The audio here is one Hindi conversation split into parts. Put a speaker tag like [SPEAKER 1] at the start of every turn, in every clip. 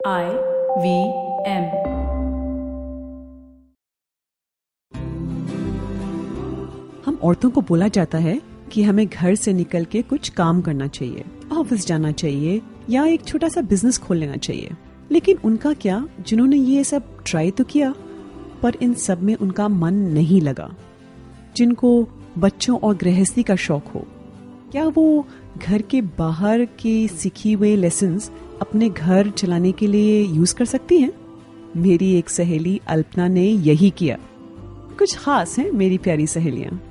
[SPEAKER 1] I V M.
[SPEAKER 2] हम औरतों को बोला जाता है कि हमें घर से निकल के कुछ काम करना चाहिए, ऑफ़िस जाना चाहिए या एक छोटा सा बिज़नेस खोल लेना चाहिए। लेकिन उनका क्या? जिन्होंने ये सब ट्राई तो किया, पर इन सब में उनका मन नहीं लगा। जिनको बच्चों और गृहस्थी का शौक हो, क्या वो घर के बाहर के सीखी हुए लेसन अपने घर चलाने के लिए यूज़ कर सकती हैं? मेरी एक सहेली अल्पना ने यही किया। कुछ खास है मेरी प्यारी सहेलियाँ।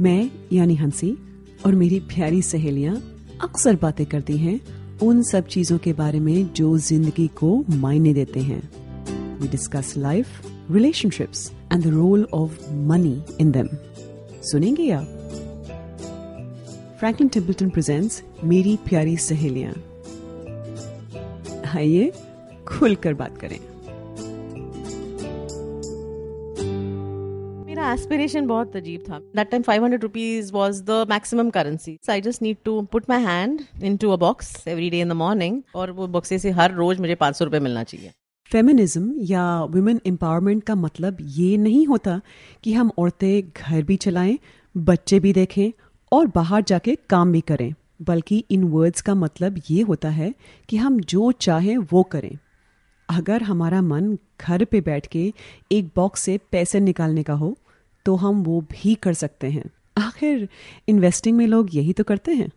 [SPEAKER 2] मैं, यानी हँसी, और मेरी प्यारी सहेलियाँ अक्सर बातें करती हैं उन सब चीज़ों के बारे में जो ज़िंदगी को मायने देते हैं। We discuss life relationships and the role of money in them सुनेंगे आप। फ्रैंकलिन टेम्पल्टन प्रेजेंट्स मेरी प्यारी सहेलियाँ। आइए, खुलकर बात करें।
[SPEAKER 3] मेरा एस्पिरेशन बहुत अजीब था। That time 500 rupees was the maximum currency I just need to put my hand into a box every day in the morning और वो बॉक्से से हर रोज मुझे 500 रुपए मिलना चाहिए।
[SPEAKER 2] फेमिनिज्म या वुमेन एम्पावरमेंट का मतलब ये नहीं होता कि हम औरतें घर भी चलाएँ, बच्चे भी देखें और बाहर जाके काम भी करें। बल्कि इन वर्ड्स का मतलब ये होता है कि हम जो चाहें वो करें। अगर हमारा मन घर पे बैठ के एक बॉक्स से पैसे निकालने का हो तो हम वो भी कर सकते हैं। आखिर इन्वेस्टिंग में लोग यही तो करते हैं?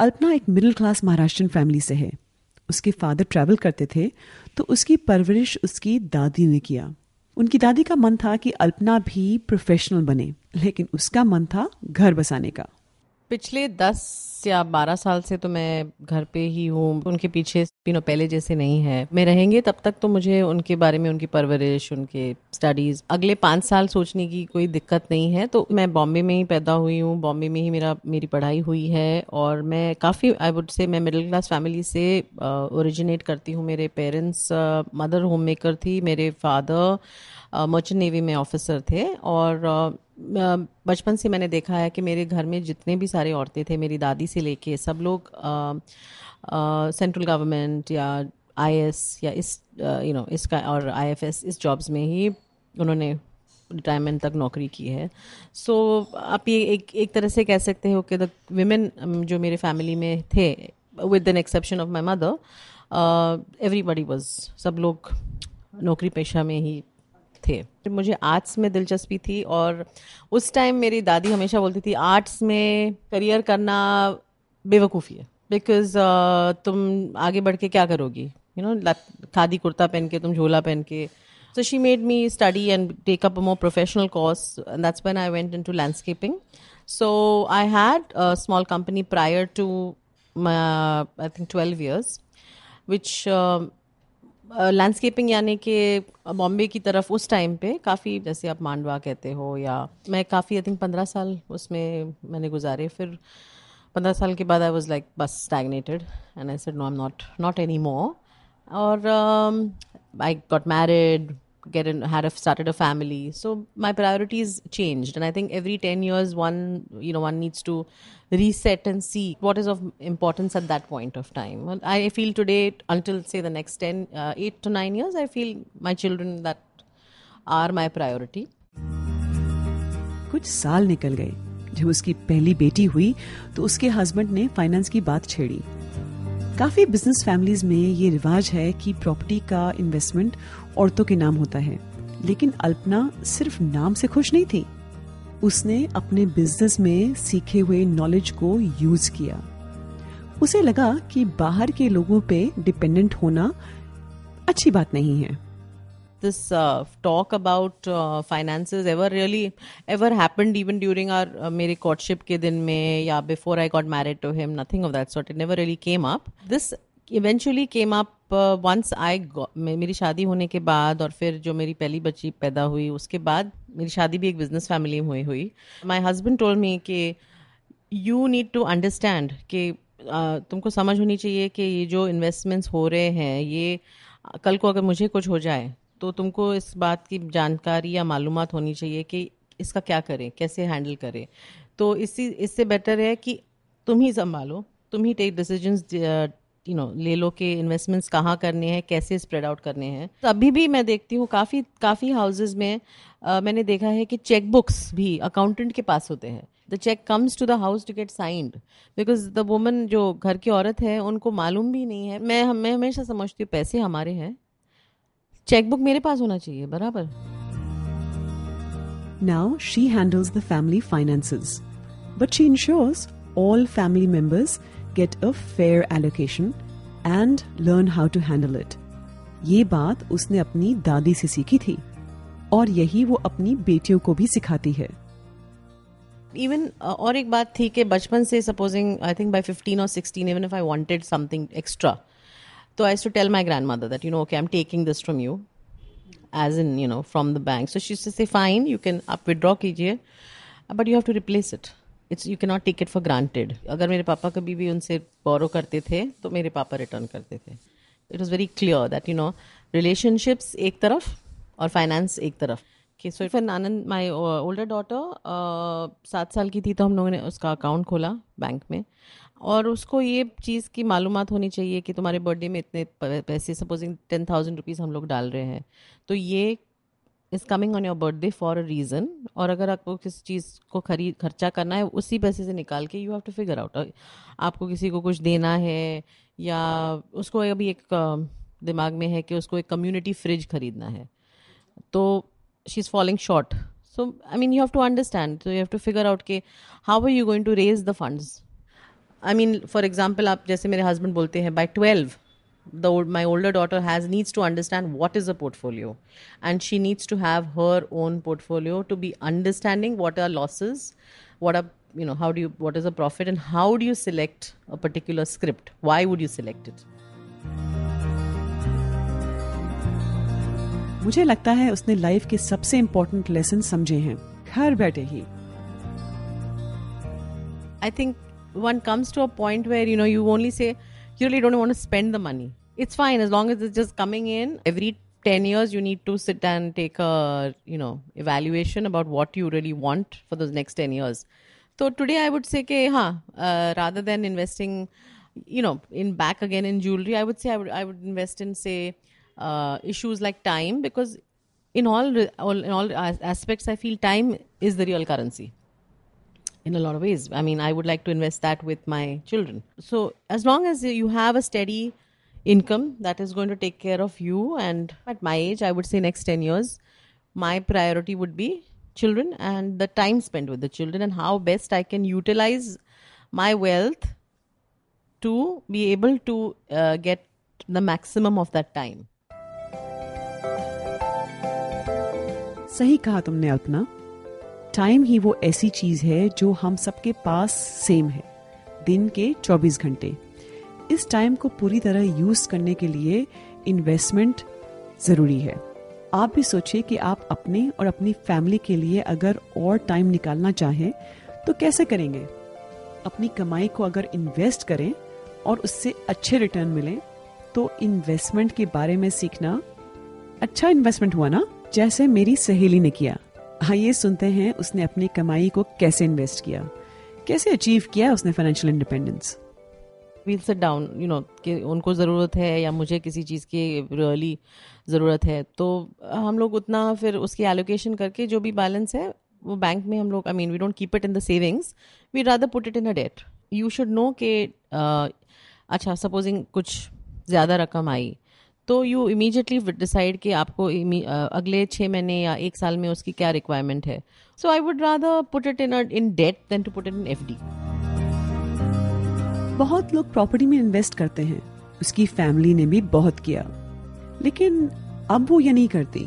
[SPEAKER 2] अल्पना एक मिडिल क्लास महाराष्ट्रन फैमिली से है। उसके फादर ट्रैवल करते थे तो उसकी परवरिश उसकी दादी ने किया। उनकी दादी का मन था कि अल्पना भी प्रोफेशनल बने, लेकिन उसका मन था घर बसाने का।
[SPEAKER 3] पिछले दस या बारह साल से तो मैं घर पे ही हूँ। उनके पीछे नो पहले जैसे नहीं है। मैं रहेंगे तब तक तो मुझे उनके बारे में, उनकी परवरिश, उनके स्टडीज़ अगले पाँच साल सोचने की कोई दिक्कत नहीं है तो मैं बॉम्बे में ही पैदा हुई हूँ। बॉम्बे में ही मेरा, मेरी पढ़ाई हुई है और मैं काफ़ी आई वुड से मैं मिडिल क्लास फैमिली से ओरिजिनेट करती हूँ। मेरे पेरेंट्स मदर होम मेकर थी। मेरे फादर मर्चेंट नेवी में ऑफिसर थे और बचपन से मैंने देखा है कि मेरे घर में जितने भी सारे औरतें थे, मेरी दादी से लेके सब लोग सेंट्रल गवर्नमेंट या आईएएस या इस यू नो इसका और आईएफएस इस जॉब्स में ही उन्होंने रिटायरमेंट तक नौकरी की है। सो so, आप ये एक एक तरह से कह सकते हो कि द विमेन जो मेरे फैमिली में थे with an exception of my mother everybody was सब लोग नौकरी पेशा में ही थे। मुझे आर्ट्स में दिलचस्पी थी और उस टाइम मेरी दादी हमेशा बोलती थी आर्ट्स में करियर करना बेवकूफ़ी है। बिकॉज़ uh, तुम आगे बढ़ के क्या करोगी? यू नो खादी कुर्ता पहन के तुम झोला पहन के। So she made me study and take up more professional course that's when I went in to landscaping so I had small company prior to I think twelve years which landscaping यानी कि बॉम्बे की तरफ़ उस टाइम पे काफ़ी जैसे आप मांडवा कहते हो या मैं काफ़ी आई थिंक पंद्रह साल उसमें मैंने गुजारे। फिर पंद्रह साल के बाद आई वॉज़ लाइक बस stagnated and I said no I am not not any more और I got married had a, started a family so my priorities changed and i think every 10 years one you know one needs to reset and see what is of importance at that point of time well, i feel today until say the next 10 uh, 8 to 9 years i feel my children that are my priority
[SPEAKER 2] कुछ साल निकल गए जब उसकी पहली बेटी हुई तो उसके हस्बैंड ने फाइनेंस की बात छेड़ी। काफ़ी बिज़नेस फैमिलीज़ में ये रिवाज है कि प्रॉपर्टी का इन्वेस्टमेंट औरतों के नाम होता है। लेकिन अल्पना सिर्फ़ नाम से खुश नहीं थी। उसने अपने बिज़नेस में सीखे हुए नॉलेज को यूज़ किया। उसे लगा कि बाहर के लोगों पे डिपेंडेंट होना अच्छी बात नहीं है।
[SPEAKER 3] This uh, talk about uh, finances ever really ever happened even during our uh, mere courtship ke din mein ya before I got married to him nothing of that sort it never really came up this eventually came up once I मेरी शादी होने के बाद और फिर जो मेरी पहली बच्ची पैदा हुई उसके बाद मेरी शादी भी एक बिज़नेस फैमिली में हुई हुई माई हस्बैंड टोल मी कि यू नीड टू अंडरस्टैंड कि uh, तुमको समझ होनी चाहिए कि ये जो इन्वेस्टमेंट्स हो रहे हैं ये कल को अगर मुझे कुछ हो जाए तो तुमको इस बात की जानकारी या मालूम होनी चाहिए कि इसका क्या करें कैसे हैंडल करें। तो इसी इससे बेटर है कि तुम ही संभालो तुम ही टेक डिसीजंस यू नो ले लो कि इन्वेस्टमेंट्स कहाँ करने हैं कैसे स्प्रेड आउट करने हैं। तो अभी भी मैं देखती हूँ काफ़ी काफ़ी हाउसेज में uh, मैंने देखा है कि चेक बुक्स भी अकाउंटेंट के पास होते हैं। The cheque comes to the house to get signed because the woman जो घर की औरत है उनको मालूम भी नहीं है। मैं मैं हमेशा समझती हूँ पैसे हमारे हैं चेकबुक मेरे पास होना चाहिए बराबर?
[SPEAKER 2] Now she handles the family finances but she ensures all family members get a fair allocation and learn how to handle it ये बात उसने अपनी दादी से सीखी थी और यही वो अपनी बेटियों को भी सिखाती है।
[SPEAKER 3] इवन uh, और एक बात थी कि बचपन से supposing I think by fifteen और sixteen even if I wanted something extra तो I to tell my grandmother that you know okay I am taking this from you as in you know from the bank so she say fine you can आप विड्रॉ कीजिए but you have to replace it it's you can not take it for granted अगर मेरे पापा कभी भी उनसे बोरो करते थे तो मेरे पापा रिटर्न करते थे. It was very clear that you know relationships एक तरफ़ और फाइनेंस एक तरफ़. कि सो फिर आनंद माई ओल्डर डॉटर सात साल की थी तो हम लोगों ने उसका अकाउंट खोला बैंक में. और उसको ये चीज़ की मालूम होनी चाहिए कि तुम्हारे बर्थडे में इतने पैसे सपोजिंग टेन थाउज़ेंड रुपीज़ हम लोग डाल रहे हैं। तो ये is coming on your birthday for a reason और अगर आपको किसी चीज़ को खरीद खर्चा करना है, उसी पैसे से निकाल के you have to figure out आपको किसी को कुछ देना है या उसको अभी एक दिमाग में है कि उसको एक कम्युनिटी फ्रिज खरीदना है। तो she is following short so I mean you have to understand so you have to figure out के how are you going to raise the funds I mean for example आप जैसे मेरे हस्बैंड बोलते हैं by twelve the my older daughter has needs to understand what is a portfolio and she needs to have her own portfolio to be understanding what are losses what are you know how do you what is a profit and how do you select a particular script why would you select it
[SPEAKER 2] मुझे लगता है उसने लाइफ के सबसे इंपॉर्टेंट लेसन समझे हैं। घर बैठे ही।
[SPEAKER 3] I think one comes to a point where you know you only say you really don't want to spend the money. It's fine as long as it's just coming in. Every 10 years you need to sit and take a you know evaluation about what you really want for those next 10 years. So today I would say ke, huh, uh, rather than investing you know in back again in jewelry I would say I would I would invest in say uh, issues like time because in all, all in all aspects I feel time is the real currency in a lot of ways. I mean, I would like to invest that with my children. So, as long as you have a steady income that is going to take care of you, and at my age, I would say next 10 years, my priority would be children and the time spent with the children and how best I can utilize my wealth to be able to uh, get the maximum of that time.
[SPEAKER 2] सही कहा तुमने अल्पना टाइम ही वो ऐसी चीज़ है जो हम सबके पास सेम है। दिन के 24 घंटे। इस टाइम को पूरी तरह यूज़ करने के लिए इन्वेस्टमेंट ज़रूरी है। आप भी सोचिए कि आप अपने और अपनी फैमिली के लिए अगर और टाइम निकालना चाहें तो कैसे करेंगे? अपनी कमाई को अगर इन्वेस्ट करें और उससे अच्छे रिटर्न मिले तो इन्वेस्टमेंट के बारे में सीखना अच्छा इन्वेस्टमेंट हुआ ना? जैसे मेरी सहेली ने किया। आइए सुनते हैं उसने अपनी कमाई को कैसे इन्वेस्ट किया। कैसे अचीव किया उसने financial independence
[SPEAKER 3] we'll sit down you know कि उनको ज़रूरत है या मुझे किसी चीज़ की रियली ज़रूरत है। तो हम लोग उतना फिर उसकी एलोकेशन करके जो भी बैलेंस है, वो बैंक में हम लोग I mean we don't keep it in the savings we rather put it in a debt you should know के अच्छा सपोजिंग कुछ ज़्यादा रकम आई तो यू इमीजिएटली डिसाइड कि आपको अगले छः महीने या एक साल में उसकी क्या रिक्वायरमेंट है। So I would rather put it in in debt then to put it in FD
[SPEAKER 2] बहुत लोग प्रॉपर्टी में इन्वेस्ट करते हैं। उसकी फैमिली ने भी बहुत किया। लेकिन अब वो ये नहीं करती।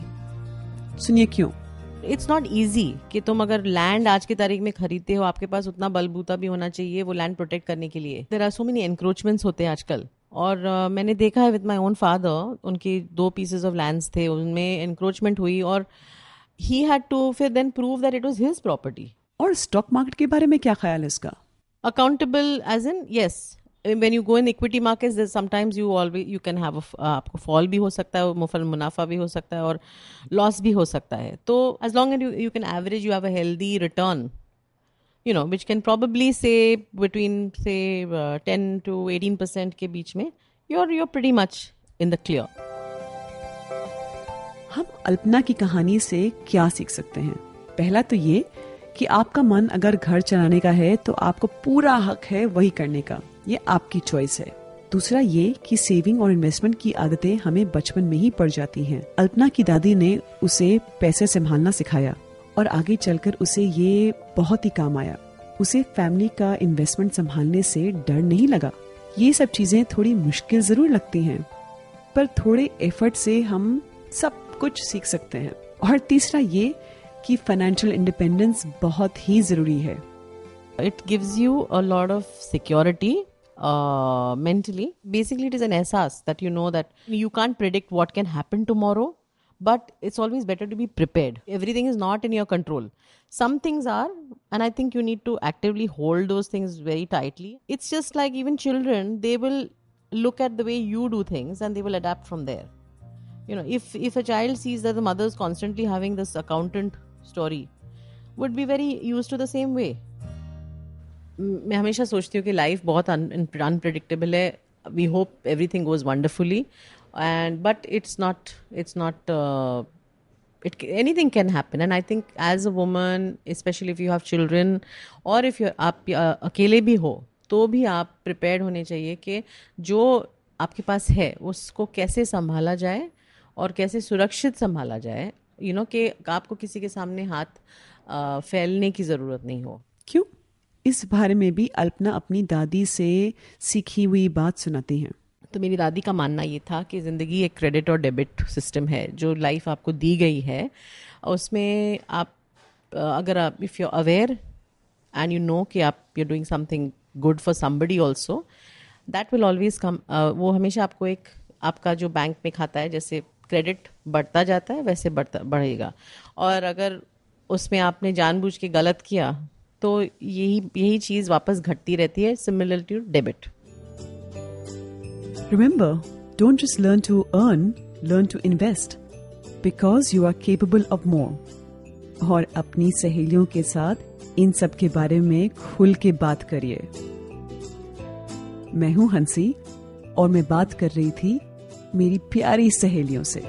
[SPEAKER 2] सुनिए क्यों?
[SPEAKER 3] इट्स नॉट ईजी कि तुम अगर लैंड आज की तारीख में खरीदते हो आपके पास उतना बलबूता भी होना चाहिए वो लैंड प्रोटेक्ट करने के लिए। There are so many encroachments होते हैं आजकल। और uh, मैंने देखा है विद माई ओन फादर उनकी दो पीसेज ऑफ़ लैंड थे उनमें इंक्रोचमेंट हुई और ही हैड टू फिर then prove that it was his property
[SPEAKER 2] और स्टॉक मार्केट के बारे में क्या ख्याल है इसका?
[SPEAKER 3] Accountable as in yes when you go in equity market there's you can have a uh, आपको फॉल भी हो सकता है मुफल मुनाफा भी हो सकता है और लॉस भी हो सकता है. तो as long and you you can average you have a healthy return know which can probably say between say uh, 10 to 18 percent के बीच में you're you're pretty much in the clear.
[SPEAKER 2] हम अल्पना की कहानी से क्या सीख सकते हैं? पहला तो ये कि आपका मन अगर घर चलाने का है तो आपको पूरा हक है वही करने का। ये आपकी चॉइस है। दूसरा ये कि सेविंग और इन्वेस्टमेंट की आदतें हमें बचपन में ही पड़ जाती हैं। अल्पना की दादी ने उसे पैसे संभालना सिखाया। और आगे चलकर उसे ये बहुत ही काम आया। उसे फैमिली का इन्वेस्टमेंट संभालने से डर नहीं लगा। ये सब चीज़ें थोड़ी मुश्किल ज़रूर लगती हैं पर थोड़े एफर्ट से हम सब कुछ सीख सकते हैं। और तीसरा ये कि फाइनेंशियल इंडिपेंडेंस बहुत ही ज़रूरी है।
[SPEAKER 3] It gives you lot of security uh, mentally. Basically it is an asas that you know that you can't predict what can happen tomorrow. but it's always better to be prepared everything is not in your control some things are and i think you need to actively hold those things very tightly it's just like even children they will look at the way you do things and they will adapt from there you know if if a child sees that the mother is constantly having this accountant story would be very used to the same way मैं हमेशा सोचती हूँ कि लाइफ बहुत अनप्रडिक्टेबल है we hope everything goes wonderfully and but it's not it's not it anything can happen. And i think as a woman especially if you have children or if you आप uh, अकेले भी हो तो भी आप प्रिपेयर्ड होने चाहिए कि जो आपके पास है उसको कैसे संभाला जाए और कैसे सुरक्षित संभाला जाए। यू you नो know, कि आपको किसी के सामने हाथ uh, फैलने की ज़रूरत नहीं हो।
[SPEAKER 2] क्यों? इस बारे में भी अल्पना अपनी दादी से सीखी हुई बात सुनाती हैं।
[SPEAKER 3] तो मेरी दादी का मानना ये था कि ज़िंदगी एक क्रेडिट और डेबिट सिस्टम है, जो लाइफ आपको दी गई है। उसमें आप, अगर आप if you aware and you know कि आप you doing something good for somebody also that will always come वो हमेशा आपको एक, आपका जो बैंक में खाता है, जैसे क्रेडिट बढ़ता जाता है, वैसे बढ़ता, बढ़ेगा। और अगर उसमें आपने जानबूझ के गलत किया तो यही यही चीज़ वापस घटती रहती है similar to debit
[SPEAKER 2] Remember, don't just learn to earn, learn to invest. Because you are capable of more. और अपनी सहेलियों के साथ इन सब के बारे में खुल के बात करिए मैं हूँ हँसी और मैं बात कर रही थी मेरी प्यारी सहेलियों से